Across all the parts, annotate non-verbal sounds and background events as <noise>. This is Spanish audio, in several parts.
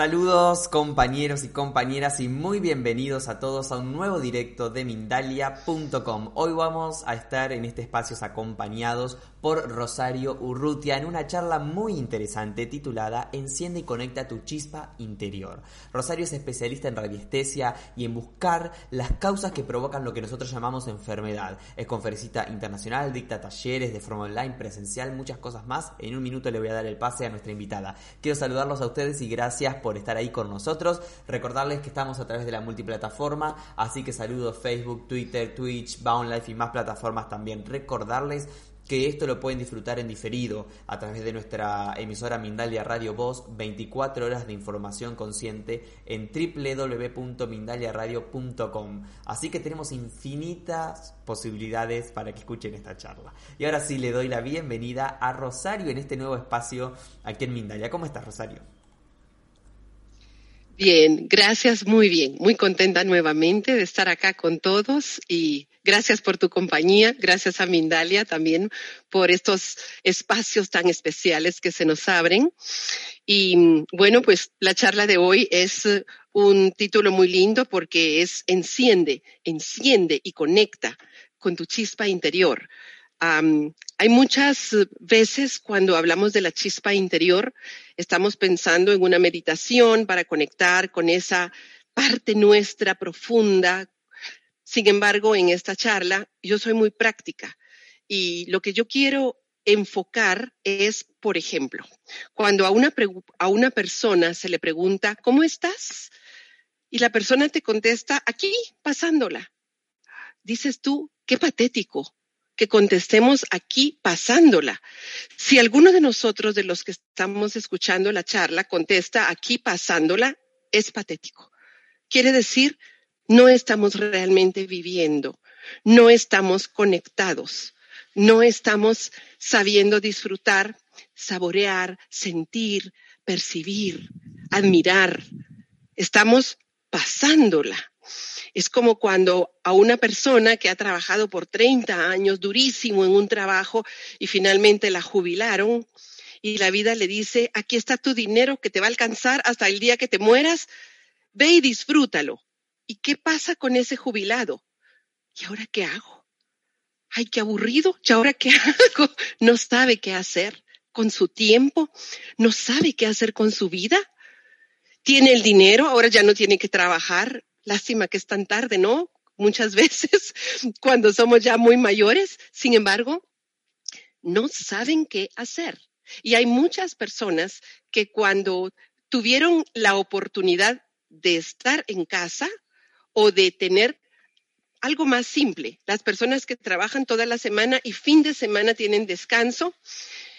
Saludos compañeros y compañeras y muy bienvenidos a todos a un nuevo directo de Mindalia.com. Hoy vamos a estar en este espacio acompañados por Rosario Urrutia en una charla muy interesante titulada Enciende y conecta tu chispa interior. Rosario es especialista en radiestesia y en buscar las causas que provocan lo que nosotros llamamos enfermedad. Es conferencista internacional, dicta talleres de forma online, presencial, muchas cosas más. En un minuto le voy a dar el pase a nuestra invitada. Quiero saludarlos a ustedes y gracias por estar ahí con nosotros. Recordarles que estamos a través de la multiplataforma, así que saludos Facebook, Twitter, Twitch, Boundlife y más plataformas también. Recordarles que esto lo pueden disfrutar en diferido a través de nuestra emisora Mindalia Radio Voz, 24 horas de información consciente en www.mindaliaradio.com. Así que tenemos infinitas posibilidades para que escuchen esta charla. Y ahora sí le doy la bienvenida a Rosario en este nuevo espacio aquí en Mindalia. ¿Cómo estás, Rosario? Bien, gracias, muy bien. Muy contenta nuevamente de estar acá con todos y gracias por tu compañía. Gracias a Mindalia también por estos espacios tan especiales que se nos abren. Y bueno, pues la charla de hoy es un título muy lindo porque es enciende, enciende y conecta con tu chispa interior hay muchas veces cuando hablamos de la chispa interior, estamos pensando en una meditación para conectar con esa parte nuestra profunda. Sin embargo, en esta charla yo soy muy práctica y lo que yo quiero enfocar es, por ejemplo, cuando a una, a una persona se le pregunta, ¿cómo estás? Y la persona te contesta, aquí, pasándola. Dices tú, qué patético, que contestemos aquí pasándola. Si alguno de nosotros, de los que estamos escuchando la charla, contesta aquí pasándola, es patético. Quiere decir, no estamos realmente viviendo, no estamos conectados, no estamos sabiendo disfrutar, saborear, sentir, percibir, admirar. Estamos pasándola. Es como cuando a una persona que ha trabajado por 30 años durísimo en un trabajo y finalmente la jubilaron y la vida le dice, aquí está tu dinero que te va a alcanzar hasta el día que te mueras, ve y disfrútalo. ¿Y qué pasa con ese jubilado? ¿Y ahora qué hago? Ay, qué aburrido. ¿Y ahora qué <laughs> hago? No sabe qué hacer con su tiempo, no sabe qué hacer con su vida. Tiene el dinero, ahora ya no tiene que trabajar, Lástima que es tan tarde, ¿no? Muchas <laughs> veces cuando somos ya muy mayores, sin embargo, no saben qué hacer. Y hay muchas personas que cuando tuvieron la oportunidad de estar en casa o de tener algo más simple, las personas que trabajan toda la semana y fin de semana tienen descanso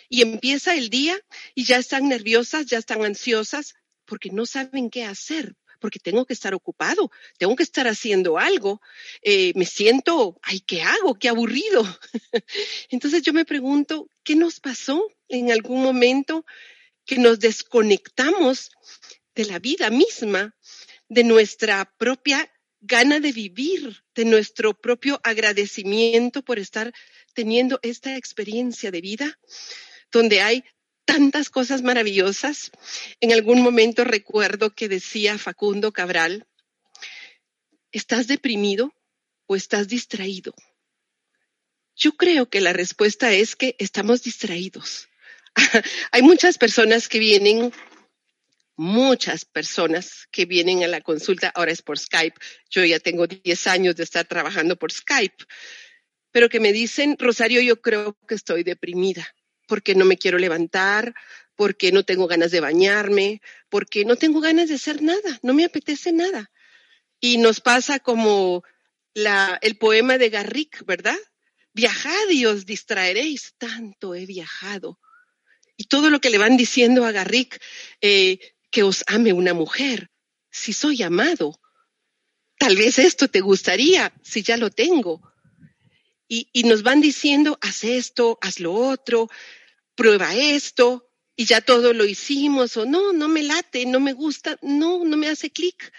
y empieza el día y ya están nerviosas, ya están ansiosas porque no saben qué hacer, porque tengo que estar ocupado, tengo que estar haciendo algo, eh, me siento, ay, ¿qué hago? Qué aburrido. <laughs> Entonces yo me pregunto, ¿qué nos pasó en algún momento que nos desconectamos de la vida misma, de nuestra propia gana de vivir, de nuestro propio agradecimiento por estar teniendo esta experiencia de vida, donde hay tantas cosas maravillosas. En algún momento recuerdo que decía Facundo Cabral, ¿estás deprimido o estás distraído? Yo creo que la respuesta es que estamos distraídos. <laughs> Hay muchas personas que vienen, muchas personas que vienen a la consulta, ahora es por Skype, yo ya tengo 10 años de estar trabajando por Skype, pero que me dicen, Rosario, yo creo que estoy deprimida porque no me quiero levantar, porque no tengo ganas de bañarme, porque no tengo ganas de hacer nada, no me apetece nada. Y nos pasa como el poema de Garrick, ¿verdad? Viajad y os distraeréis, tanto he viajado. Y todo lo que le van diciendo a Garrick, eh, que os ame una mujer, si soy amado. Tal vez esto te gustaría, si ya lo tengo. Y, y nos van diciendo, haz esto, haz lo otro, prueba esto y ya todo lo hicimos o no, no me late, no me gusta, no, no me hace clic.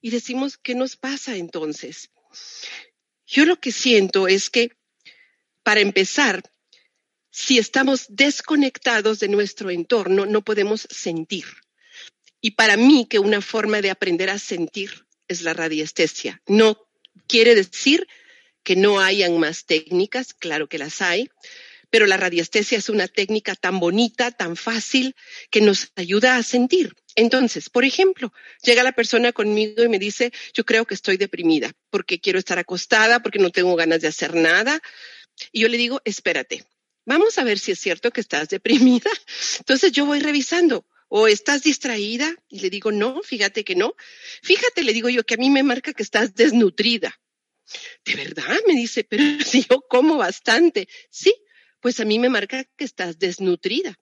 Y decimos, ¿qué nos pasa entonces? Yo lo que siento es que, para empezar, si estamos desconectados de nuestro entorno, no podemos sentir. Y para mí que una forma de aprender a sentir es la radiestesia. No quiere decir que no hayan más técnicas, claro que las hay, pero la radiestesia es una técnica tan bonita, tan fácil, que nos ayuda a sentir. Entonces, por ejemplo, llega la persona conmigo y me dice, yo creo que estoy deprimida porque quiero estar acostada, porque no tengo ganas de hacer nada. Y yo le digo, espérate, vamos a ver si es cierto que estás deprimida. <laughs> Entonces yo voy revisando. ¿O estás distraída? Y le digo, no, fíjate que no. Fíjate, le digo yo, que a mí me marca que estás desnutrida. ¿De verdad? Me dice, pero <laughs> si yo como bastante. Sí, pues a mí me marca que estás desnutrida.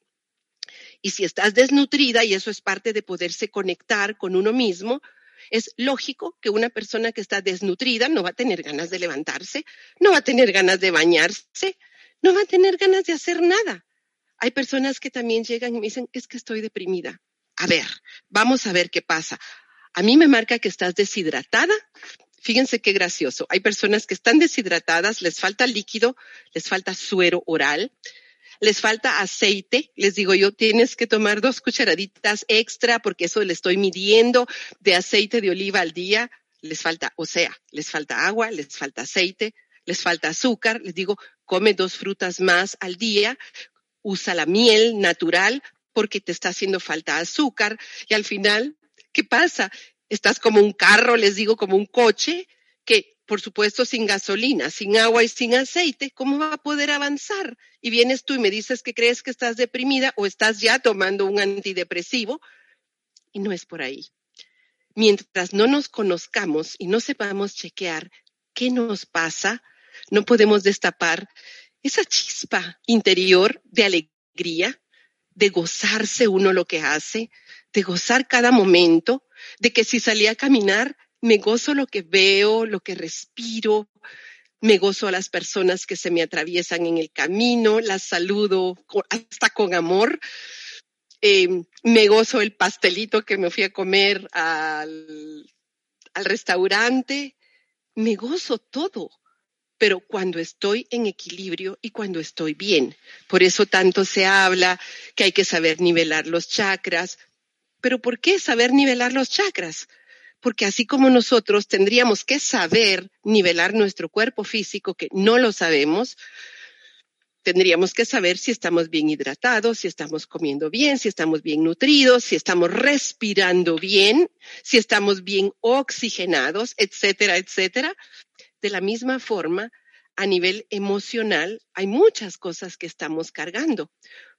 Y si estás desnutrida, y eso es parte de poderse conectar con uno mismo, es lógico que una persona que está desnutrida no va a tener ganas de levantarse, no va a tener ganas de bañarse, no va a tener ganas de hacer nada. Hay personas que también llegan y me dicen, es que estoy deprimida. A ver, vamos a ver qué pasa. A mí me marca que estás deshidratada. Fíjense qué gracioso. Hay personas que están deshidratadas, les falta líquido, les falta suero oral, les falta aceite, les digo yo, tienes que tomar dos cucharaditas extra porque eso le estoy midiendo de aceite de oliva al día, les falta, o sea, les falta agua, les falta aceite, les falta azúcar, les digo, come dos frutas más al día, usa la miel natural porque te está haciendo falta azúcar y al final, ¿qué pasa? Estás como un carro, les digo, como un coche que por supuesto, sin gasolina, sin agua y sin aceite, ¿cómo va a poder avanzar? Y vienes tú y me dices que crees que estás deprimida o estás ya tomando un antidepresivo y no es por ahí. Mientras no nos conozcamos y no sepamos chequear qué nos pasa, no podemos destapar esa chispa interior de alegría, de gozarse uno lo que hace, de gozar cada momento, de que si salí a caminar, me gozo lo que veo, lo que respiro, me gozo a las personas que se me atraviesan en el camino, las saludo hasta con amor. Em, me gozo el pastelito que me fui a comer al, al restaurante. Me gozo todo, pero cuando estoy en equilibrio y cuando estoy bien. Por eso tanto se habla que hay que saber nivelar los chakras. Pero ¿por qué saber nivelar los chakras? porque así como nosotros tendríamos que saber nivelar nuestro cuerpo físico, que no lo sabemos, tendríamos que saber si estamos bien hidratados, si estamos comiendo bien, si estamos bien nutridos, si estamos respirando bien, si estamos bien oxigenados, etcétera, etcétera. De la misma forma, a nivel emocional, hay muchas cosas que estamos cargando.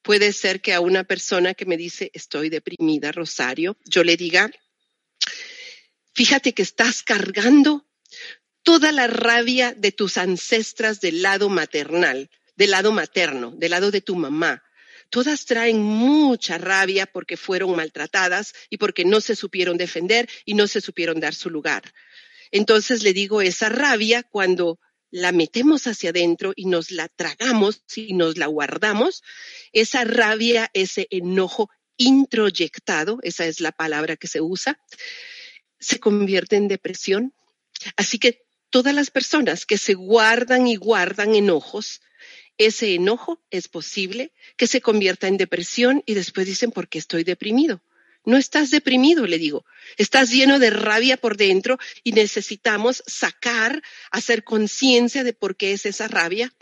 Puede ser que a una persona que me dice, estoy deprimida, Rosario, yo le diga, Fíjate que estás cargando toda la rabia de tus ancestras del lado maternal, del lado materno, del lado de tu mamá. Todas traen mucha rabia porque fueron maltratadas y porque no se supieron defender y no se supieron dar su lugar. Entonces le digo, esa rabia cuando la metemos hacia adentro y nos la tragamos y nos la guardamos, esa rabia, ese enojo introyectado, esa es la palabra que se usa, se convierte en depresión. Así que todas las personas que se guardan y guardan enojos, ese enojo es posible que se convierta en depresión y después dicen, ¿por qué estoy deprimido? No estás deprimido, le digo. Estás lleno de rabia por dentro y necesitamos sacar, hacer conciencia de por qué es esa rabia,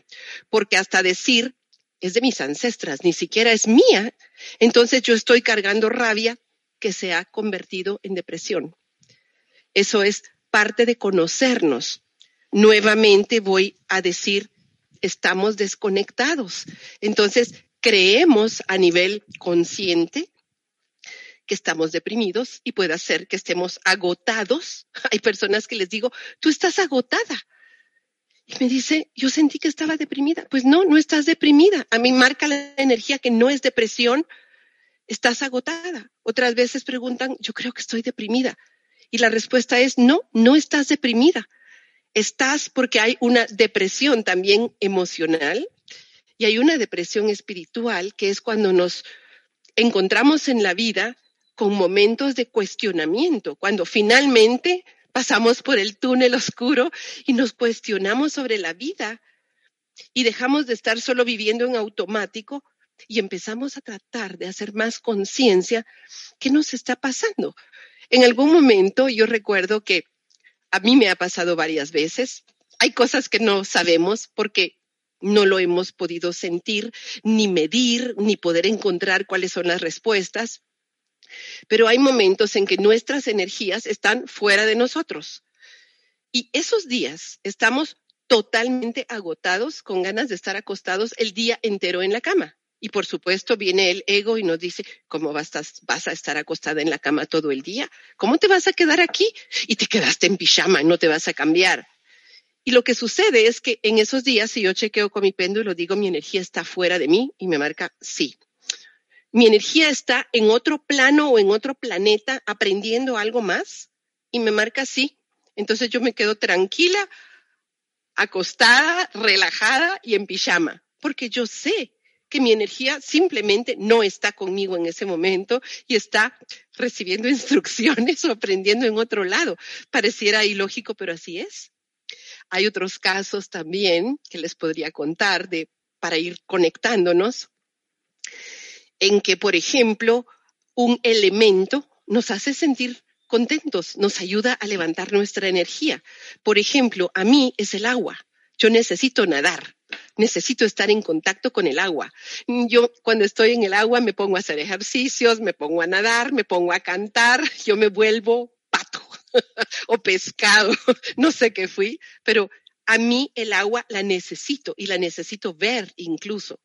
porque hasta decir, es de mis ancestras, ni siquiera es mía. Entonces yo estoy cargando rabia que se ha convertido en depresión. Eso es parte de conocernos. Nuevamente voy a decir, estamos desconectados. Entonces, creemos a nivel consciente que estamos deprimidos y puede ser que estemos agotados. <laughs> Hay personas que les digo, tú estás agotada. Y me dice, yo sentí que estaba deprimida. Pues no, no estás deprimida. A mí marca la energía que no es depresión, estás agotada. Otras veces preguntan, yo creo que estoy deprimida. Y la respuesta es no, no estás deprimida. Estás porque hay una depresión también emocional y hay una depresión espiritual que es cuando nos encontramos en la vida con momentos de cuestionamiento, cuando finalmente pasamos por el túnel oscuro y nos cuestionamos sobre la vida y dejamos de estar solo viviendo en automático y empezamos a tratar de hacer más conciencia qué nos está pasando. En algún momento yo recuerdo que a mí me ha pasado varias veces. Hay cosas que no sabemos porque no lo hemos podido sentir, ni medir, ni poder encontrar cuáles son las respuestas. Pero hay momentos en que nuestras energías están fuera de nosotros. Y esos días estamos totalmente agotados, con ganas de estar acostados el día entero en la cama. Y por supuesto viene el ego y nos dice, ¿cómo vas a, estar acostada en la cama todo el día? ¿Cómo te vas a quedar aquí? Y te quedaste en pijama y no te vas a cambiar. Y lo que sucede es que en esos días, si yo chequeo con mi péndulo, digo, mi energía está fuera de mí y me marca sí. Mi energía está en otro plano o en otro planeta aprendiendo algo más y me marca sí. Entonces yo me quedo tranquila, acostada, relajada y en pijama, porque yo sé que mi energía simplemente no está conmigo en ese momento y está recibiendo <laughs> instrucciones o aprendiendo en otro lado. Pareciera ilógico, pero así es. Hay otros casos también que les podría contar de, para ir conectándonos, en que, por ejemplo, un elemento nos hace sentir contentos, nos ayuda a levantar nuestra energía. Por ejemplo, a mí es el agua. Yo necesito nadar necesito estar en contacto con el agua. Yo cuando estoy en el agua me pongo a hacer ejercicios, me pongo a nadar, me pongo a cantar, yo me vuelvo pato <laughs> o pescado, <laughs> no sé qué fui, pero a mí el agua la necesito y la necesito ver incluso.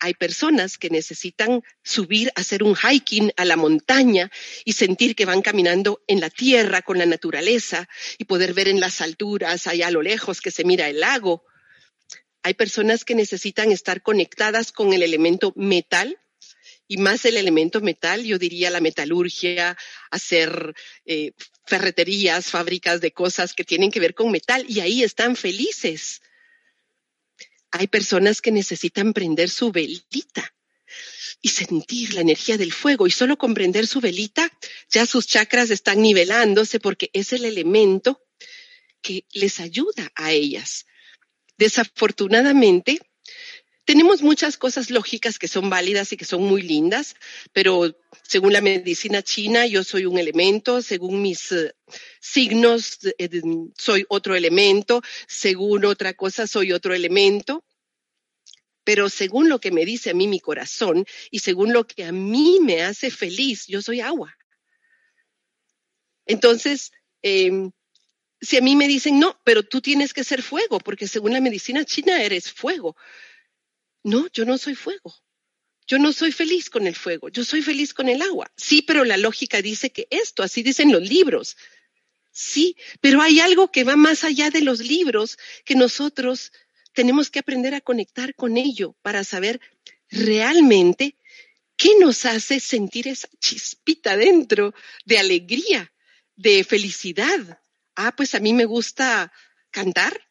Hay personas que necesitan subir, hacer un hiking a la montaña y sentir que van caminando en la tierra con la naturaleza y poder ver en las alturas, allá a lo lejos, que se mira el lago. Hay personas que necesitan estar conectadas con el elemento metal y más el elemento metal, yo diría la metalurgia, hacer eh, ferreterías, fábricas de cosas que tienen que ver con metal y ahí están felices. Hay personas que necesitan prender su velita y sentir la energía del fuego y solo comprender su velita, ya sus chakras están nivelándose porque es el elemento que les ayuda a ellas. Desafortunadamente, tenemos muchas cosas lógicas que son válidas y que son muy lindas, pero según la medicina china, yo soy un elemento, según mis eh, signos, eh, soy otro elemento, según otra cosa, soy otro elemento. Pero según lo que me dice a mí mi corazón y según lo que a mí me hace feliz, yo soy agua. Entonces, eh, si a mí me dicen, no, pero tú tienes que ser fuego, porque según la medicina china eres fuego. No, yo no soy fuego. Yo no soy feliz con el fuego, yo soy feliz con el agua. Sí, pero la lógica dice que esto, así dicen los libros. Sí, pero hay algo que va más allá de los libros que nosotros tenemos que aprender a conectar con ello para saber realmente qué nos hace sentir esa chispita dentro de alegría, de felicidad, Ah, pues a mí me gusta cantar.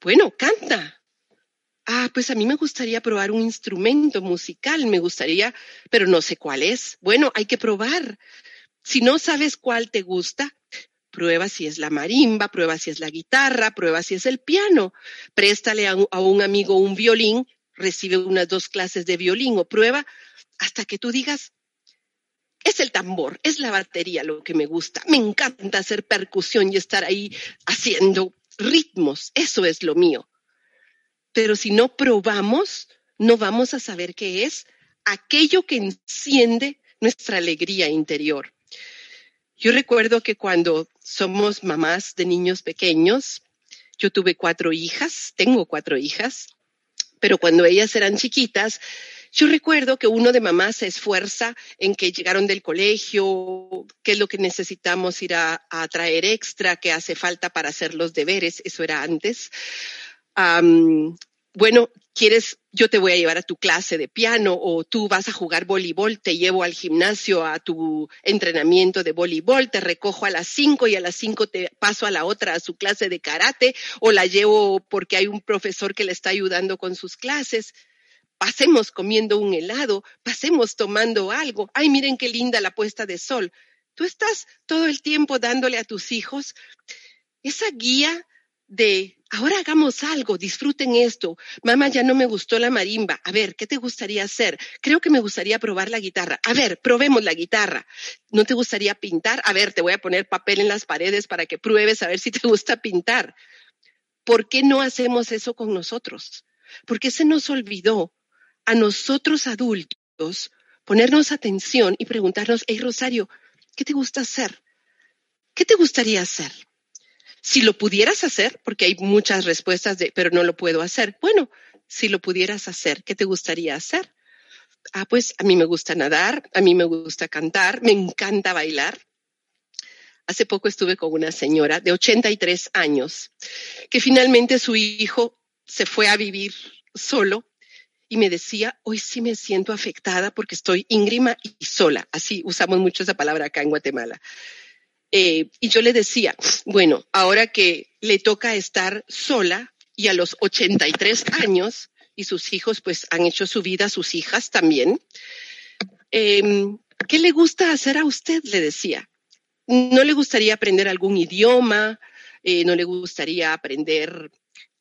Bueno, canta. Ah, pues a mí me gustaría probar un instrumento musical, me gustaría, pero no sé cuál es. Bueno, hay que probar. Si no sabes cuál te gusta, prueba si es la marimba, prueba si es la guitarra, prueba si es el piano. Préstale a un, amigo un violín, recibe unas dos clases de violín o prueba hasta que tú digas, es el tambor, es la batería lo que me gusta. Me encanta hacer percusión y estar ahí haciendo ritmos. Eso es lo mío. Pero si no probamos, no vamos a saber qué es aquello que enciende nuestra alegría interior. Yo recuerdo que cuando somos mamás de niños pequeños, yo tuve cuatro hijas, tengo cuatro hijas, pero cuando ellas eran chiquitas, yo recuerdo que uno de mamá se esfuerza en que llegaron del colegio, qué es lo que necesitamos ir a, traer extra, qué hace falta para hacer los deberes, eso era antes. Bueno, quieres, yo te voy a llevar a tu clase de piano o tú vas a jugar voleibol, te llevo al gimnasio a tu entrenamiento de voleibol, te recojo a las cinco y a las cinco te paso a la otra a su clase de karate o la llevo porque hay un profesor que le está ayudando con sus clases pasemos comiendo un helado, pasemos tomando algo. Ay, miren qué linda la puesta de sol. Tú estás todo el tiempo dándole a tus hijos esa guía de ahora hagamos algo, disfruten esto. Mamá, ya no me gustó la marimba. A ver, ¿qué te gustaría hacer? Creo que me gustaría probar la guitarra. A ver, probemos la guitarra. ¿No te gustaría pintar? A ver, te voy a poner papel en las paredes para que pruebes a ver si te <laughs> gusta pintar. ¿Por qué no hacemos eso con nosotros? ¿Por qué se nos olvidó a nosotros adultos ponernos atención y preguntarnos, hey Rosario, ¿qué te gusta hacer? ¿Qué te gustaría hacer? Si lo pudieras hacer, porque hay muchas respuestas de, pero no lo puedo hacer. Bueno, si lo pudieras hacer, ¿qué te gustaría hacer? Ah, pues a mí me gusta nadar, a mí me gusta cantar, me encanta bailar. Hace poco estuve con una señora de 83 años que finalmente su hijo se fue a vivir solo y me decía, hoy sí me siento afectada porque estoy íngrima y sola. Así usamos mucho esa palabra acá en Guatemala. Eh, y yo le decía, bueno, ahora que le toca estar sola y a los 83 años, y sus hijos pues han hecho su vida, sus hijas también, em, ¿qué le gusta hacer a usted? Le decía. ¿No le gustaría aprender algún idioma? Eh, ¿No le gustaría aprender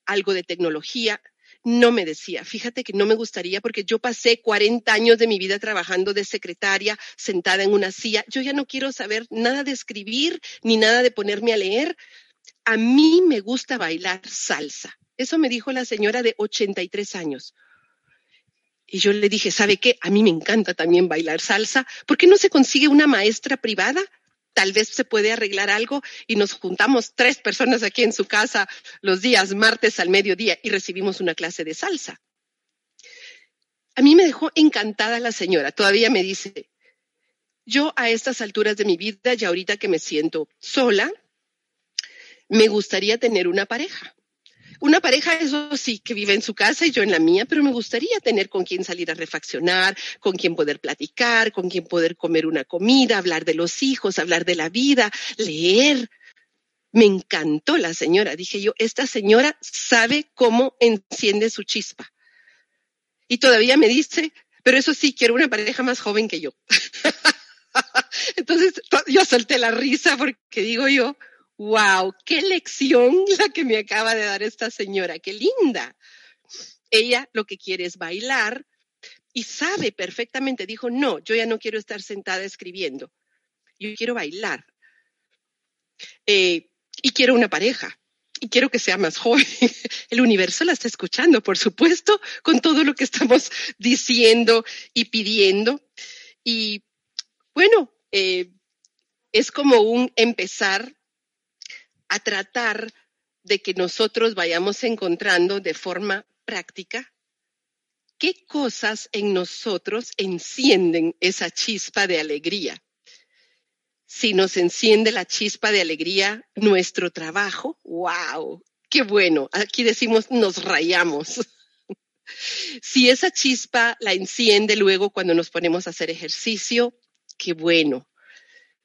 algo de tecnología? No me decía, fíjate que no me gustaría porque yo pasé 40 años de mi vida trabajando de secretaria, sentada en una silla. Yo ya no quiero saber nada de escribir ni nada de ponerme a leer. A mí me gusta bailar salsa. Eso me dijo la señora de 83 años. Y yo le dije, ¿sabe qué? A mí me encanta también bailar salsa. ¿Por qué no se consigue una maestra privada? Tal vez se puede arreglar algo y nos juntamos tres personas aquí en su casa los días martes al mediodía y recibimos una clase de salsa. A mí me dejó encantada la señora. Todavía me dice, yo a estas alturas de mi vida y ahorita que me siento sola, me gustaría tener una pareja. Una pareja, eso sí, que vive en su casa y yo en la mía, pero me gustaría tener con quien salir a refaccionar, con quien poder platicar, con quien poder comer una comida, hablar de los hijos, hablar de la vida, leer. Me encantó la señora. Dije yo, esta señora sabe cómo enciende su chispa. Y todavía me dice, pero eso sí, quiero una pareja más joven que yo. <laughs> Entonces yo solté la risa porque digo yo, wow, qué lección <laughs> la que me acaba de dar esta señora, qué linda. Ella lo que quiere es bailar y sabe perfectamente, dijo, no, yo ya no quiero estar sentada escribiendo, yo quiero bailar. Eh, y quiero una pareja y quiero que sea más <laughs> joven. El universo la está escuchando, por supuesto, con todo lo que estamos diciendo y pidiendo. Y bueno, eh, es como un empezar a tratar de que nosotros vayamos encontrando de forma práctica qué cosas en nosotros encienden esa chispa de alegría. Si nos enciende la chispa de alegría nuestro trabajo, wow, qué bueno. Aquí decimos nos rayamos. si esa chispa la enciende luego cuando nos ponemos a hacer ejercicio, qué bueno.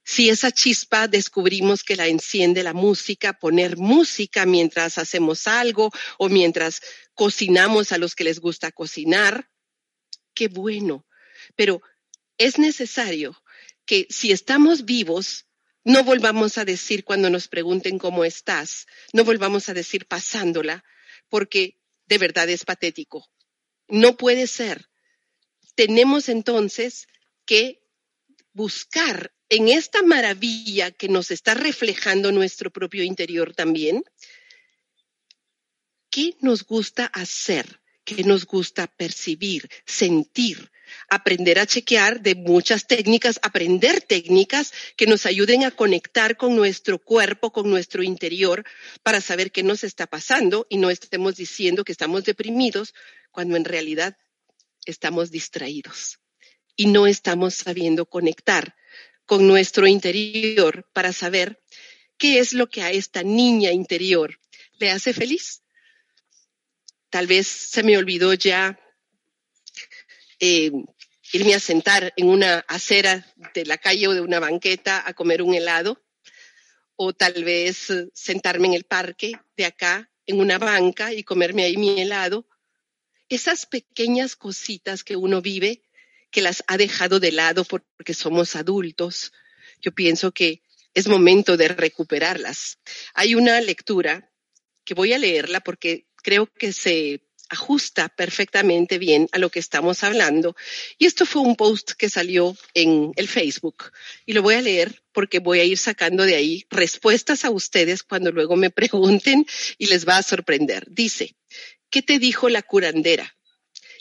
Si esa chispa descubrimos que la enciende la música, poner música mientras hacemos algo o mientras cocinamos a los que les gusta cocinar, qué bueno. Pero es necesario que si estamos vivos, no volvamos a decir cuando nos pregunten cómo estás, no volvamos a decir pasándola, porque de verdad es patético. No puede ser. Tenemos entonces que buscar en esta maravilla que nos está reflejando nuestro propio interior también, ¿qué nos gusta hacer? ¿Qué nos gusta percibir, sentir? Aprender a chequear de muchas técnicas, aprender técnicas que nos ayuden a conectar con nuestro cuerpo, con nuestro interior, para saber qué nos está pasando y no estemos diciendo que estamos deprimidos cuando en realidad estamos distraídos y no estamos sabiendo conectar con nuestro interior para saber qué es lo que a esta niña interior le hace feliz. Tal vez se me olvidó ya eh, irme a sentar en una acera de la calle o de una banqueta a comer un helado, o tal vez sentarme en el parque de acá, en una banca y comerme ahí mi helado. Esas pequeñas cositas que uno vive que las ha dejado de lado porque somos adultos. Yo pienso que es momento de recuperarlas. Hay una lectura que voy a leerla porque creo que se ajusta perfectamente bien a lo que estamos hablando. Y esto fue un post que salió en el Facebook y lo voy a leer porque voy a ir sacando de ahí respuestas a ustedes cuando luego me <laughs> pregunten y les va a sorprender. Dice, ¿qué te dijo la curandera?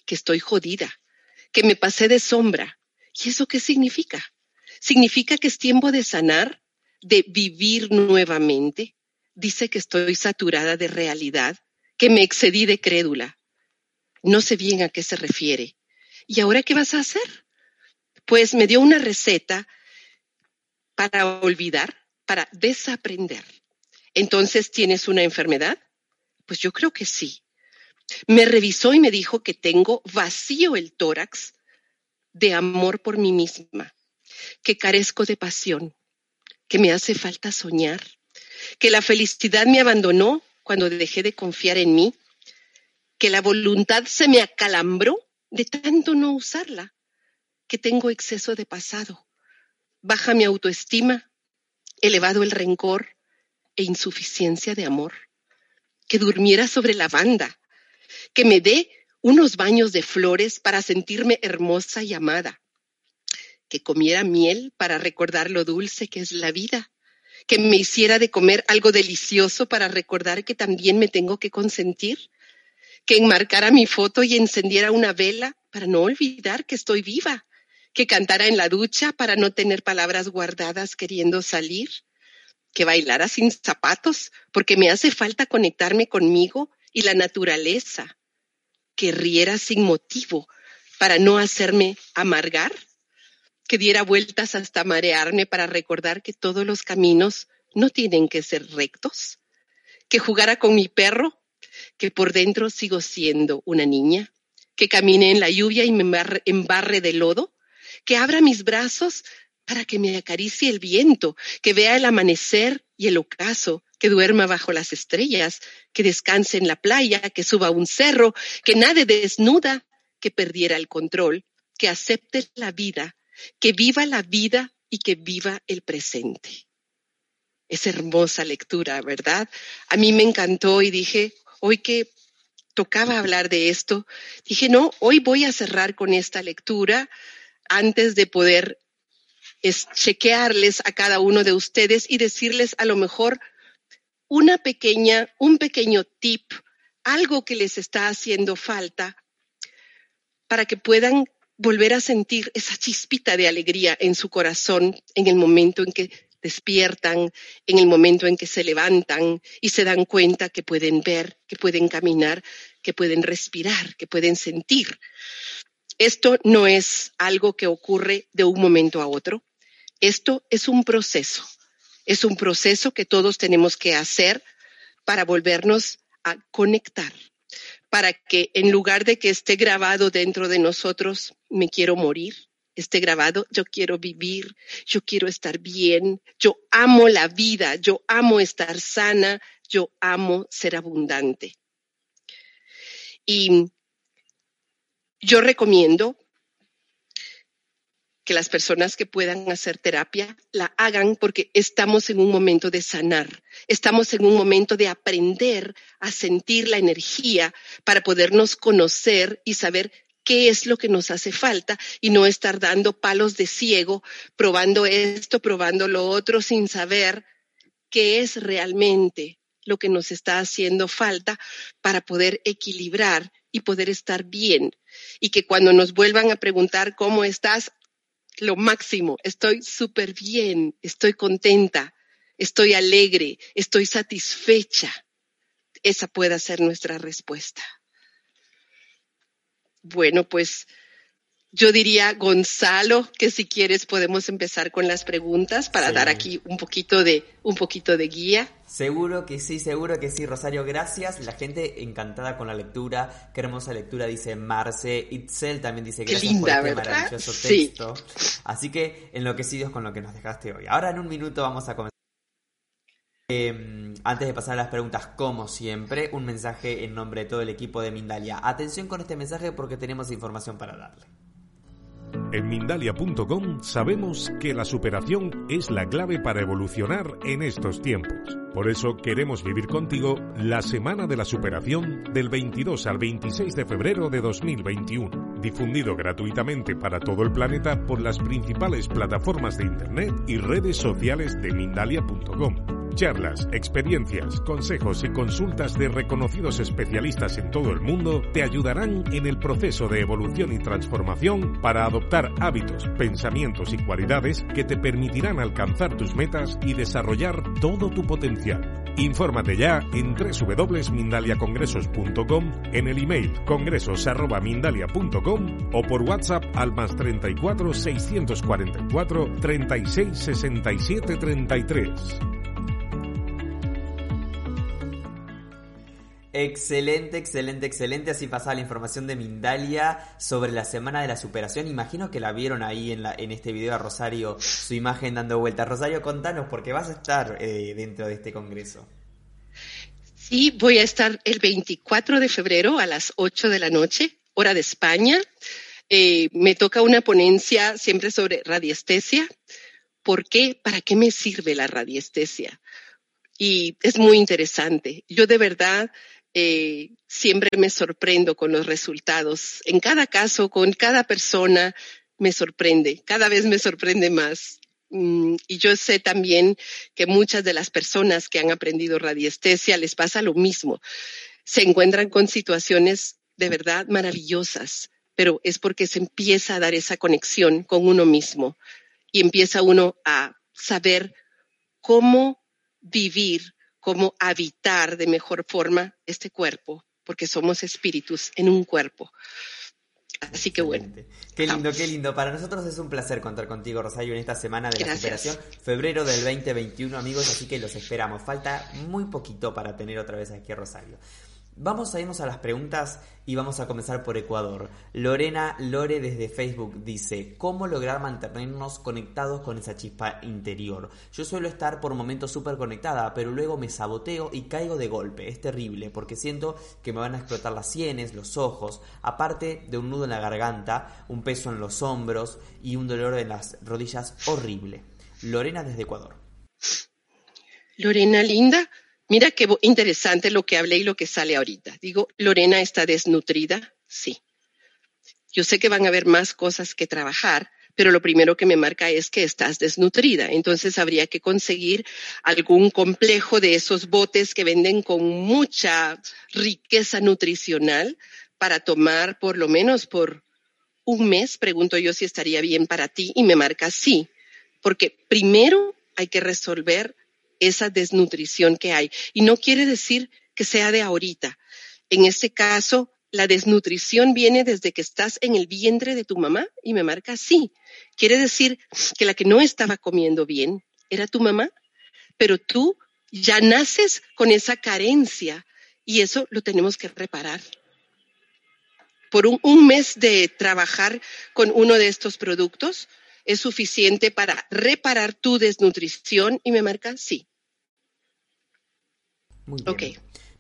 Que estoy jodida, que me pasé de sombra. ¿Y eso qué significa? Significa que es tiempo de sanar, de vivir nuevamente. Dice que estoy saturada de realidad, que me excedí de crédula. No sé bien a qué se refiere. ¿Y ahora qué vas a hacer? Pues me dio una receta para olvidar, para desaprender. Entonces, ¿tienes una enfermedad? Pues yo creo que sí. Me revisó y me dijo que tengo vacío el tórax de amor por mí misma, que carezco de pasión, que me hace falta soñar, que la felicidad me abandonó cuando dejé de confiar en mí, que la voluntad se me acalambró de tanto no usarla, que tengo exceso de pasado, baja mi autoestima, elevado el rencor e insuficiencia de amor, que durmiera sobre la banda, que me dé unos baños de flores para sentirme hermosa y amada, que comiera miel para recordar lo dulce que es la vida, que me hiciera de comer algo delicioso para recordar que también me tengo que consentir, que enmarcara mi foto y encendiera una vela para no olvidar que estoy viva, que cantara en la ducha para no tener palabras guardadas queriendo salir, que bailara sin zapatos porque me hace falta conectarme conmigo y la naturaleza, que riera sin motivo para no hacerme amargar que diera vueltas hasta marearme para recordar que todos los caminos no tienen que ser rectos, que jugara con mi perro, que por dentro sigo siendo una niña, que camine en la lluvia y me embarre, de lodo, que abra mis brazos para que me acaricie el viento, que vea el amanecer y el ocaso, que duerma bajo las estrellas, que descanse en la playa, que suba un cerro, que nade desnuda, que perdiera el control, que acepte la vida que viva la vida y que viva el presente. Es hermosa lectura, ¿verdad? A mí me encantó y dije, hoy que tocaba hablar de esto, dije, no, hoy voy a cerrar con esta lectura antes de poder chequearles a cada uno de ustedes y decirles a lo mejor una pequeña, un pequeño tip, algo que les está haciendo falta para que puedan volver a sentir esa chispita de alegría en su corazón en el momento en que despiertan, en el momento en que se levantan y se dan cuenta que pueden ver, que pueden caminar, que pueden respirar, que pueden sentir. Esto no es algo que ocurre de un momento a otro. Esto es un proceso. Es un proceso que todos tenemos que hacer para volvernos a conectar para que en lugar de que esté grabado dentro de nosotros, me quiero morir, esté grabado, yo quiero vivir, yo quiero estar bien, yo amo la vida, yo amo estar sana, yo amo ser abundante. Y yo recomiendo que las personas que puedan hacer terapia la hagan porque estamos en un momento de sanar, estamos en un momento de aprender a sentir la energía para podernos conocer y saber qué es lo que nos hace falta y no estar dando palos de ciego, probando esto, probando lo otro sin saber qué es realmente lo que nos está haciendo falta para poder equilibrar y poder estar bien. Y que cuando nos vuelvan a preguntar cómo estás, lo máximo, estoy súper bien, estoy contenta, estoy alegre, estoy satisfecha. Esa puede ser nuestra respuesta. Bueno, pues yo diría, Gonzalo, que si quieres podemos empezar con las preguntas para dar aquí un poquito de un poquito de guía. Seguro que sí, seguro que sí, Rosario, gracias. La gente encantada con la lectura. Qué hermosa lectura, dice Marce. Itzel también dice gracias linda, por este maravilloso texto. Así que enloquecidos con lo que nos dejaste hoy. Ahora en un minuto vamos a comenzar. Em, antes de pasar a las preguntas, como siempre, un mensaje en nombre de todo el equipo de Mindalia. Atención con este mensaje porque tenemos información para darle. En Mindalia.com sabemos que la superación es la clave para evolucionar en estos tiempos. Por eso queremos vivir contigo la Semana de la Superación del 22 al 26 de febrero de 2021, difundido gratuitamente para todo el planeta por las principales plataformas de Internet y redes sociales de Mindalia.com. Charlas, experiencias, consejos y consultas de reconocidos especialistas en todo el mundo te ayudarán en el proceso de evolución y transformación para adoptar hábitos, pensamientos y cualidades que te permitirán alcanzar tus metas y desarrollar todo tu potencial. Infórmate ya en www.mindaliacongresos.com, en el email congresos.mindalia.com o por WhatsApp al más 34 644 36 67 33. Excelente, excelente, excelente. Así pasaba la información de Mindalia sobre la Semana de la Superación. Imagino que la vieron ahí en, este video a Rosario, su imagen dando vuelta. Rosario, contanos, porque vas a estar eh, dentro de este congreso. Sí, voy a estar el 24 de febrero a las 8 de la noche, hora de España. Eh, me toca una ponencia siempre sobre radiestesia. ¿Por qué? ¿Para qué me sirve la radiestesia? Y es muy interesante. Yo de verdad eh, siempre me sorprendo con los resultados. En cada caso, con cada persona, me sorprende. Cada vez me sorprende más. Mm, y yo sé también que muchas de las personas que han aprendido radiestesia les pasa lo mismo. Se encuentran con situaciones de verdad maravillosas, pero es porque se empieza a dar esa conexión con uno mismo y empieza uno a saber cómo vivir cómo habitar de mejor forma este cuerpo, porque somos espíritus en un cuerpo. Así que bueno. Qué lindo, qué lindo. Para nosotros es un placer contar contigo, Rosario, en esta semana de la superación. Febrero del 2021, amigos, así que los esperamos. Falta muy poquito para tener otra vez aquí a Rosario. Vamos a irnos a las preguntas y vamos a comenzar por Ecuador. Lorena Lore desde Facebook dice, ¿cómo lograr mantenernos conectados con esa chispa interior? Yo suelo estar por momentos súper conectada, pero luego me saboteo y caigo de golpe. Es terrible porque siento que me van a explotar las sienes, los ojos, aparte de un nudo en la garganta, un peso en los hombros y un dolor en las rodillas horrible. Lorena desde Ecuador. Lorena linda, Mira qué interesante lo que hablé y lo que sale ahorita. Digo, Lorena está desnutrida, sí. Yo sé que van a haber más cosas que trabajar, pero lo primero que me marca es que estás desnutrida. Entonces habría que conseguir algún complejo de esos botes que venden con mucha riqueza nutricional para tomar por lo menos por un mes. Pregunto yo si estaría bien para ti y me marca sí, porque primero hay que resolver esa desnutrición que hay. Y no quiere decir que sea de ahorita. En este caso, la desnutrición viene desde que estás en el vientre de tu mamá y me marca así. Quiere decir que la que no estaba comiendo bien era tu mamá, pero tú ya naces con esa carencia y eso lo tenemos que reparar. Por un, un mes de trabajar con uno de estos productos, es suficiente para reparar tu desnutrición y me marca sí. Muy bien.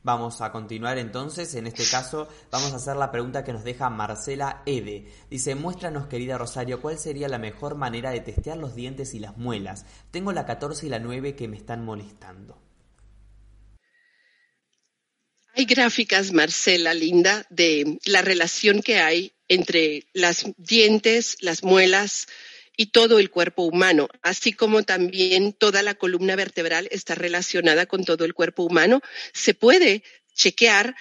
Vamos a continuar entonces, en este caso vamos a hacer la pregunta que nos deja Marcela Ede. Dice, muéstranos querida Rosario, ¿cuál sería la mejor manera de testear los dientes y las muelas? Tengo la 14 y la 9 que me están molestando. Hay gráficas, Marcela, linda, de la relación que hay entre las dientes, las muelas, y todo el cuerpo humano, así como también toda la columna vertebral está relacionada con todo el cuerpo humano. Se puede chequear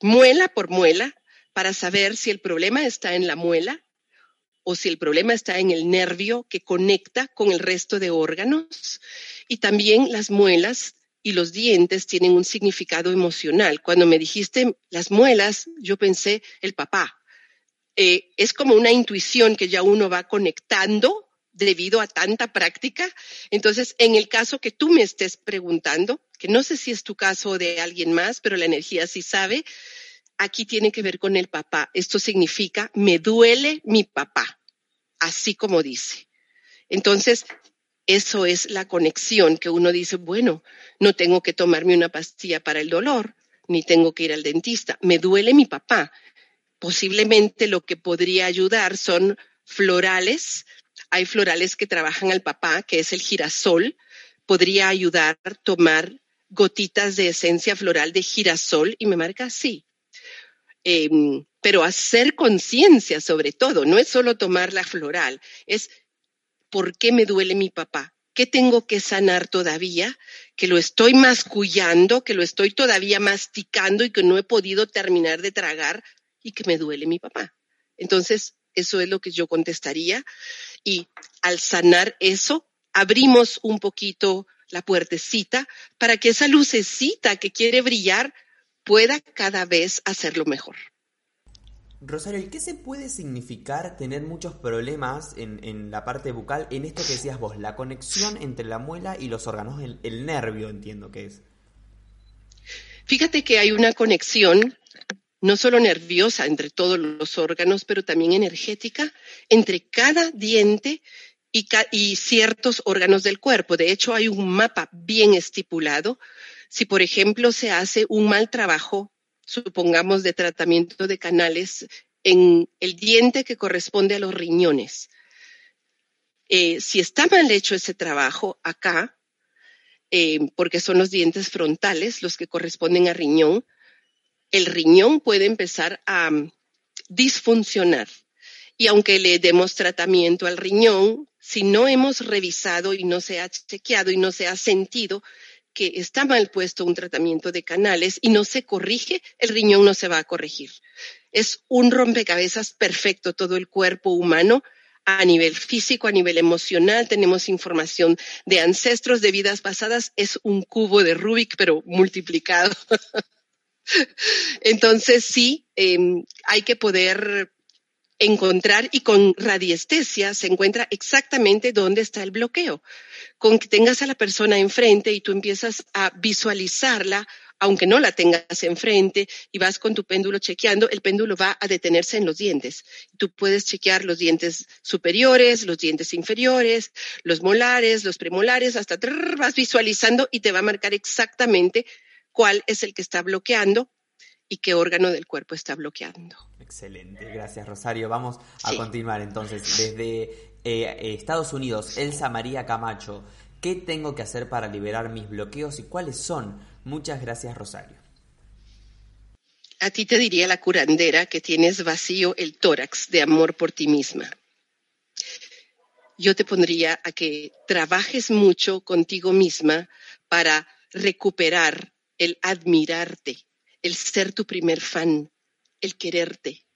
muela por muela para saber si el problema está en la muela o si el problema está en el nervio que conecta con el resto de órganos. Y también las muelas y los dientes tienen un significado emocional. Cuando me dijiste las muelas, yo pensé el papá, eh, es como una intuición que ya uno va conectando debido a tanta práctica. Entonces, en el caso que tú me estés preguntando, que no sé si es tu caso o de alguien más, pero la energía sí sabe, aquí tiene que ver con el papá. Esto significa, me duele mi papá, así como dice. Entonces, eso es la conexión que uno dice, bueno, no tengo que tomarme una pastilla para el dolor, ni tengo que ir al dentista, me duele mi papá posiblemente lo que podría ayudar son florales. Hay florales que trabajan al papá, que es el girasol. Podría ayudar a tomar gotitas de esencia floral de girasol y me marca así. Em, pero hacer conciencia sobre todo, no es solo tomar la floral, es por qué me duele mi papá, qué tengo que sanar todavía, que lo estoy mascullando, que lo estoy todavía masticando y que no he podido terminar de tragar y que me duele mi papá. Entonces, eso es lo que yo contestaría. Y al sanar eso, abrimos un poquito la puertecita para que esa lucecita que quiere brillar pueda cada vez hacerlo mejor. Rosario, ¿y qué se puede significar tener muchos problemas en, la parte bucal, en esto que decías vos, la conexión entre la muela y los órganos, el nervio entiendo que es? Fíjate que hay una conexión no solo nerviosa entre todos los órganos, pero también energética entre cada diente y, ciertos órganos del cuerpo. De hecho, hay un mapa bien estipulado. Si, por ejemplo, se hace un mal trabajo, supongamos, de tratamiento de canales en el diente que corresponde a los riñones, eh, si está mal hecho ese trabajo acá, eh, porque son los dientes frontales los que corresponden a riñón, el riñón puede empezar a mm, disfuncionar. Y aunque le demos tratamiento al riñón, si no hemos revisado y no se ha chequeado y no se ha sentido que está mal puesto un tratamiento de canales y no se corrige, el riñón no se va a corregir. Es un rompecabezas perfecto todo el cuerpo humano a nivel físico, a nivel emocional, tenemos información de ancestros, de vidas pasadas, es un cubo de Rubik, pero multiplicado. <laughs> Entonces sí, em, hay que poder encontrar y con radiestesia se encuentra exactamente dónde está el bloqueo. Con que tengas a la persona enfrente y tú empiezas a visualizarla, aunque no la tengas enfrente y vas con tu péndulo chequeando, el péndulo va a detenerse en los dientes. Tú puedes chequear los dientes superiores, los dientes inferiores, los molares, los premolares, hasta vas visualizando y te va a marcar exactamente cuál es el que está bloqueando y qué órgano del cuerpo está bloqueando. Excelente, gracias Rosario. Vamos a continuar entonces. Desde eh, Estados Unidos, Elsa María Camacho, ¿qué tengo que hacer para liberar mis bloqueos y cuáles son? Muchas gracias Rosario. A ti te diría la curandera que tienes vacío el tórax de amor por ti misma. Yo te pondría a que trabajes mucho contigo misma para recuperar el admirarte, el ser tu primer fan, el quererte,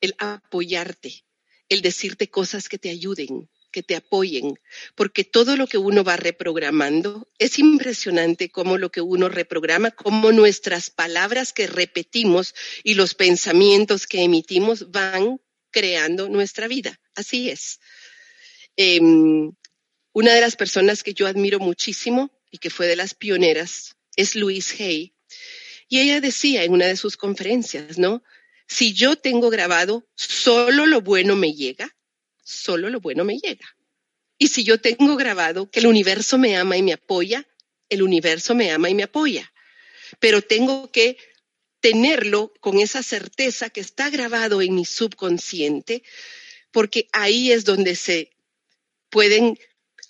el apoyarte, el decirte cosas que te ayuden, que te apoyen, porque todo lo que uno va reprogramando es impresionante cómo lo que uno reprograma, cómo nuestras palabras que repetimos y los pensamientos que emitimos van creando nuestra vida. Así es. Em, una de las personas que yo admiro muchísimo y que fue de las pioneras es Louise Hay. Y ella decía en una de sus conferencias, ¿no? Si yo tengo grabado, solo lo bueno me llega, solo lo bueno me llega. Y si yo tengo grabado que el universo me ama y me apoya, el universo me ama y me apoya. Pero tengo que tenerlo con esa certeza que está grabado en mi subconsciente, porque ahí es donde se pueden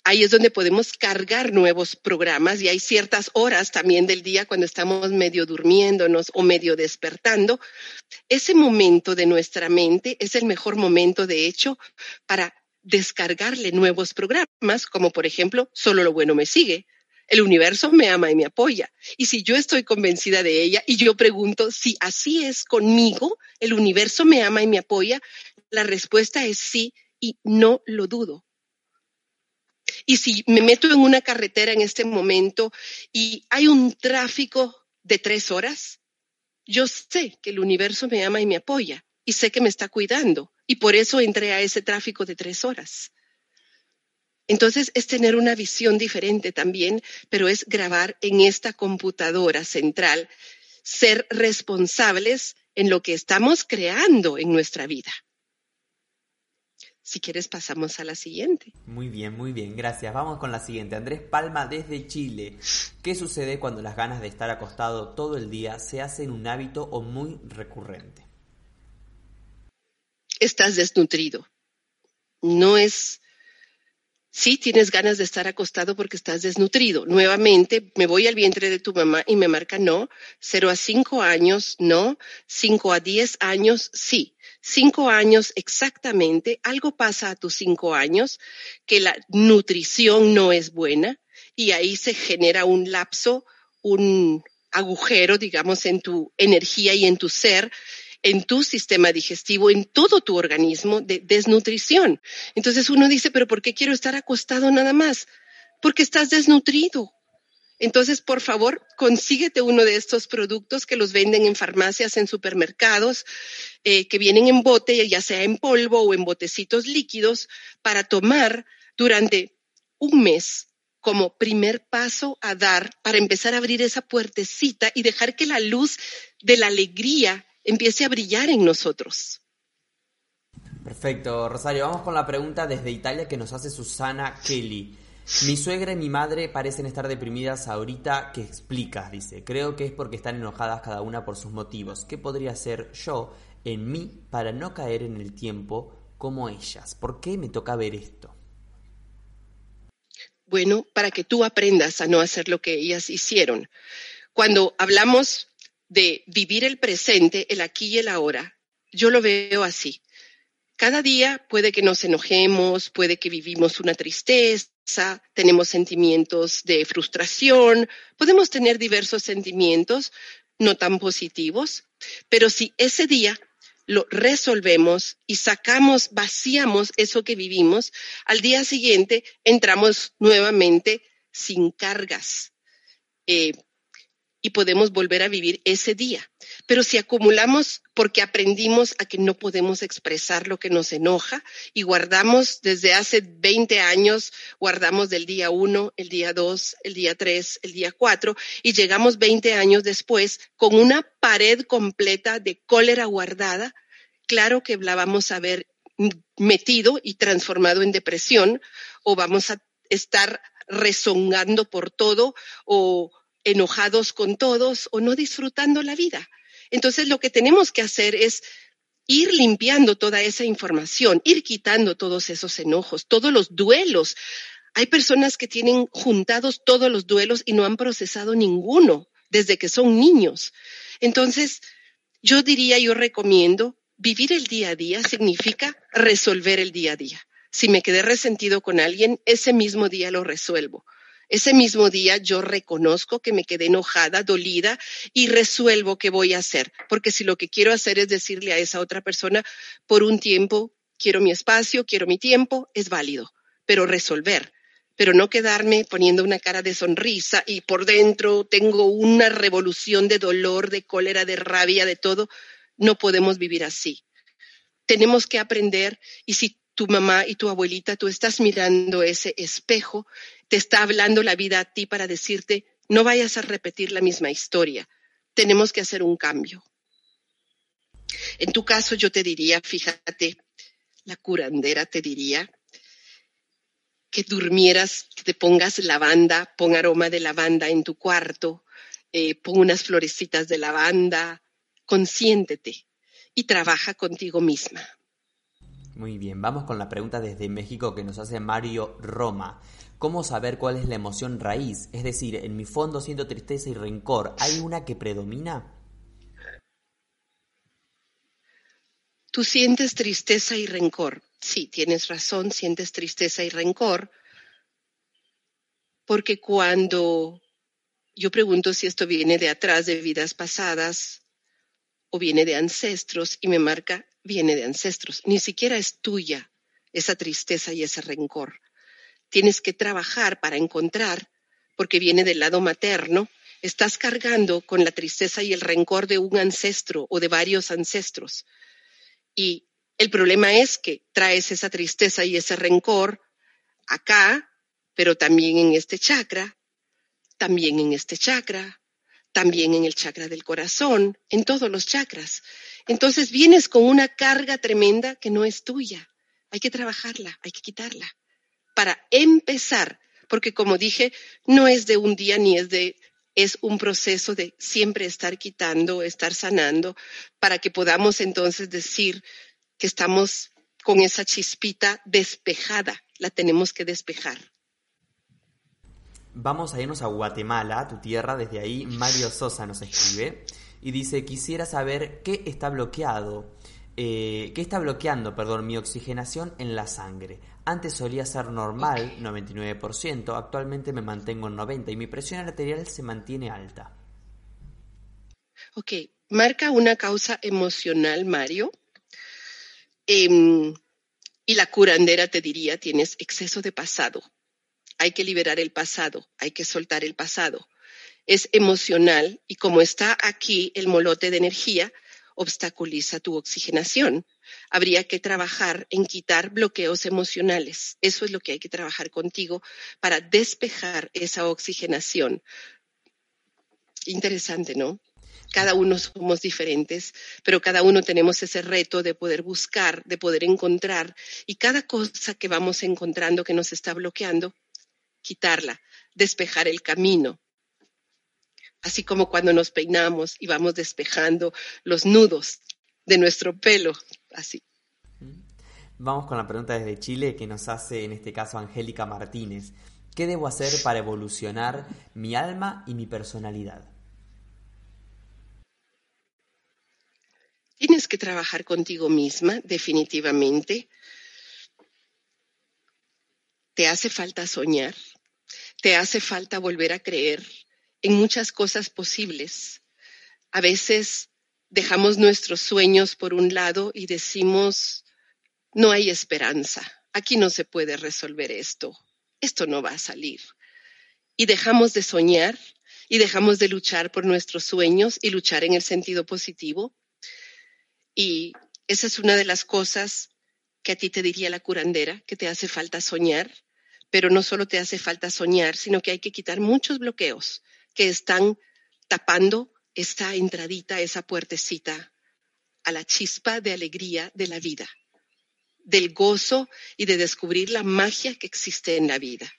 ahí es donde podemos cargar nuevos programas y hay ciertas horas también del día cuando estamos medio durmiéndonos o medio despertando. Ese momento de nuestra mente es el mejor momento, de hecho, para descargarle nuevos programas, como por ejemplo, solo lo bueno me sigue. El universo me ama y me apoya. Y si yo estoy convencida de ella y yo pregunto si así es conmigo, el universo me ama y me apoya, la respuesta es sí y no lo dudo y si me meto en una carretera en este momento y hay un tráfico de tres horas, yo sé que el universo me ama y me apoya y sé que me está cuidando y por eso entré a ese tráfico de tres horas. Entonces es tener una visión diferente también, pero es grabar en esta computadora central, ser responsables en lo que estamos creando en nuestra vida. Si quieres, pasamos a la siguiente. Muy bien, muy bien, gracias. Vamos con la siguiente. Andrés Palma desde Chile. ¿Qué sucede cuando las ganas de estar acostado todo el día se hacen un hábito o muy recurrente? Estás desnutrido. no es Sí, tienes ganas de estar acostado porque estás desnutrido. Nuevamente, me voy al vientre de tu mamá y me marca no. Cero a cinco años, no. Cinco a diez años, sí. Cinco años exactamente. Algo pasa a tus cinco años que la nutrición no es buena y ahí se genera un lapso, un agujero, digamos, en tu energía y en tu ser en tu sistema digestivo, en todo tu organismo de desnutrición. Entonces uno dice, pero ¿por qué quiero estar acostado nada más? Porque estás desnutrido. Entonces, por favor, consíguete uno de estos productos que los venden en farmacias, en supermercados, eh, que vienen en bote, ya sea en polvo o en botecitos líquidos, para tomar durante un mes como primer paso a dar para empezar a abrir esa puertecita y dejar que la luz de la alegría empiece a brillar en nosotros. Perfecto, Rosario. Vamos con la pregunta desde Italia que nos hace Susana Kelly. Mi suegra y mi madre parecen estar deprimidas ahorita. ¿Qué explicas? Dice. Creo que es porque están enojadas cada una por sus motivos. ¿Qué podría hacer yo en mí para no caer en el tiempo como ellas? ¿Por qué me toca ver esto? Bueno, para que tú aprendas a no hacer lo que ellas hicieron. Cuando hablamos de vivir el presente, el aquí y el ahora, yo lo veo así. Cada día puede que nos enojemos, puede que vivimos una tristeza, tenemos sentimientos de frustración, podemos tener diversos sentimientos no tan positivos, pero si ese día lo resolvemos y sacamos, vaciamos eso que vivimos, al día siguiente entramos nuevamente sin cargas. Eh, y podemos volver a vivir ese día. Pero si acumulamos porque aprendimos a que no podemos expresar lo que nos enoja y guardamos desde hace 20 años, guardamos del día 1, el día 2, el día 3, el día 4 y llegamos 20 años después con una pared completa de cólera guardada, claro que la vamos a ver metido y transformado en depresión o vamos a estar rezongando por todo o enojados con todos o no disfrutando la vida. Entonces lo que tenemos que hacer es ir limpiando toda esa información, ir quitando todos esos enojos, todos los duelos. Hay personas que tienen juntados todos los duelos y no han procesado ninguno desde que son niños. Entonces, yo diría, yo recomiendo, vivir el día a día significa resolver el día a día. Si me quedé resentido con alguien, ese mismo día lo resuelvo. Ese mismo día yo reconozco que me quedé enojada, dolida y resuelvo qué voy a hacer. Porque si lo que quiero hacer es decirle a esa otra persona, por un tiempo, quiero mi espacio, quiero mi tiempo, es válido. Pero resolver, pero no quedarme poniendo una cara de sonrisa y por dentro tengo una revolución de dolor, de cólera, de rabia, de todo. No podemos vivir así. Tenemos que aprender y si tu mamá y tu abuelita, tú estás mirando ese espejo te está hablando la vida a ti para decirte, no vayas a repetir la misma historia, tenemos que hacer un cambio. En tu caso yo te diría, fíjate, la curandera te diría que durmieras, que te pongas lavanda, pon aroma de lavanda en tu cuarto, eh, pon unas florecitas de lavanda, consiéntete y trabaja contigo misma. Muy bien, vamos con la pregunta desde México que nos hace Mario Roma. ¿Cómo saber cuál es la emoción raíz? Es decir, en mi fondo siento tristeza y rencor. ¿Hay una que predomina? Tú sientes tristeza y rencor. Sí, tienes razón, sientes tristeza y rencor. Porque cuando yo pregunto si esto viene de atrás, de vidas pasadas, o viene de ancestros, y me marca, viene de ancestros. Ni siquiera es tuya esa tristeza y ese rencor tienes que trabajar para encontrar, porque viene del lado materno, estás cargando con la tristeza y el rencor de un ancestro o de varios ancestros. Y el problema es que traes esa tristeza y ese rencor acá, pero también en este chakra, también en este chakra, también en el chakra del corazón, en todos los chakras. Entonces vienes con una carga tremenda que no es tuya. Hay que trabajarla, hay que quitarla para empezar, porque como dije, no es de un día ni es de es un proceso de siempre estar quitando, estar sanando, para que podamos entonces decir que estamos con esa chispita despejada. La tenemos que despejar. Vamos a irnos a Guatemala, tu tierra. Desde ahí Mario Sosa nos escribe y dice, quisiera saber qué está bloqueado, eh, qué está bloqueando, perdón, mi oxigenación en la sangre. Antes solía ser normal, 99%, actualmente me mantengo en 90% y mi presión arterial se mantiene alta. Ok, marca una causa emocional, Mario. Em, y la curandera te diría, tienes exceso de pasado. Hay que liberar el pasado, hay que soltar el pasado. Es emocional y como está aquí el molote de energía, obstaculiza tu oxigenación. Habría que trabajar en quitar bloqueos emocionales. Eso es lo que hay que trabajar contigo para despejar esa oxigenación. Interesante, ¿no? cada uno somos diferentes, pero cada uno tenemos ese reto de poder buscar, de poder encontrar, y cada cosa que vamos encontrando que nos está bloqueando, quitarla, despejar el camino. Así como cuando nos peinamos y vamos despejando los nudos de nuestro pelo, así. Vamos con la pregunta desde Chile que nos hace en este caso Angélica Martínez. ¿Qué debo hacer para evolucionar mi alma y mi personalidad? Tienes que trabajar contigo misma, definitivamente. Te hace falta soñar, te hace falta volver a creer en muchas cosas posibles. A veces dejamos nuestros sueños por un lado y decimos, no hay esperanza, aquí no se puede resolver esto, esto no va a salir. Y dejamos de soñar y dejamos de luchar por nuestros sueños y luchar en el sentido positivo y esa es una de las cosas que a ti te diría la curandera, que te hace falta soñar, pero no solo te hace falta soñar, sino que hay que quitar muchos bloqueos que están tapando esa entradita, esa puertecita a la chispa de alegría de la vida, del gozo y de descubrir la magia que existe en la vida.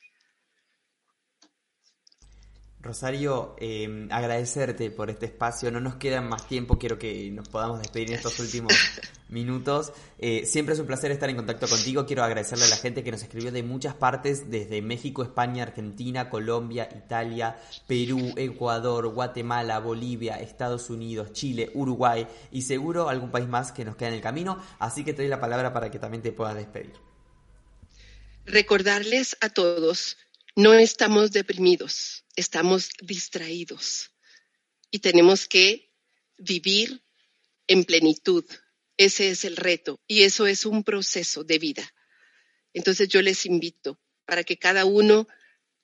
Rosario, eh, agradecerte por este espacio. No nos queda más tiempo, quiero que nos podamos despedir en estos últimos <laughs> minutos. Eh, siempre es un placer estar en contacto contigo. Quiero agradecerle a la gente que nos escribió de muchas partes, desde México, España, Argentina, Colombia, Italia, Perú, Ecuador, Guatemala, Bolivia, Estados Unidos, Chile, Uruguay y seguro algún país más que nos queda en el camino. Así que te doy la palabra para que también te puedas despedir. Recordarles a todos no estamos deprimidos, estamos distraídos y tenemos que vivir en plenitud. Ese es el reto y eso es un proceso de vida. Entonces yo les invito para que cada uno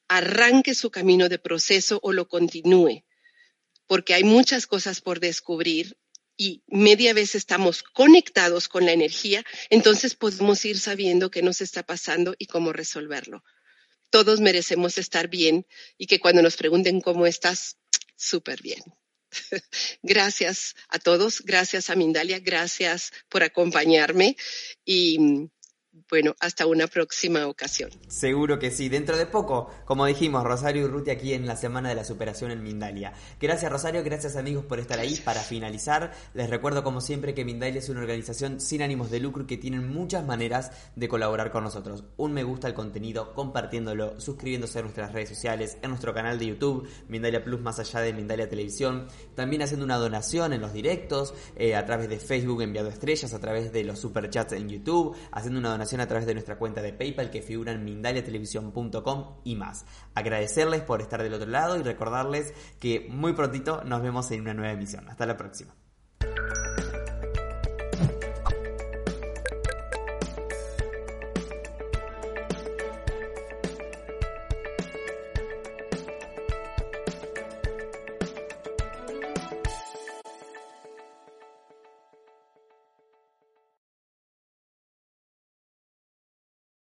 arranque su camino de proceso o lo continúe, porque hay muchas cosas por descubrir y media vez estamos conectados con la energía, entonces podemos ir sabiendo qué nos está pasando y cómo resolverlo todos merecemos estar bien y que cuando nos pregunten cómo estás, súper bien. <laughs> gracias a todos, gracias a Mindalia, gracias por acompañarme y bueno, hasta una próxima ocasión. Seguro que sí, dentro de poco, como dijimos, Rosario y Ruti aquí en la Semana de la Superación en Mindalia. Gracias Rosario, gracias amigos por estar ahí. Para finalizar, les recuerdo como siempre que Mindalia es una organización sin ánimos de lucro y que tienen muchas maneras de colaborar con nosotros. Un me gusta al contenido, compartiéndolo, suscribiéndose a nuestras redes sociales, en nuestro canal de YouTube, Mindalia Plus más allá de Mindalia Televisión, también haciendo una donación en los directos, eh, a través de Facebook enviado estrellas, a través de los superchats en YouTube, haciendo una a través de nuestra cuenta de PayPal que figura en mindaliatelevisión.com y más. Agradecerles por estar del otro lado y recordarles que muy prontito nos vemos en una nueva emisión. Hasta la próxima.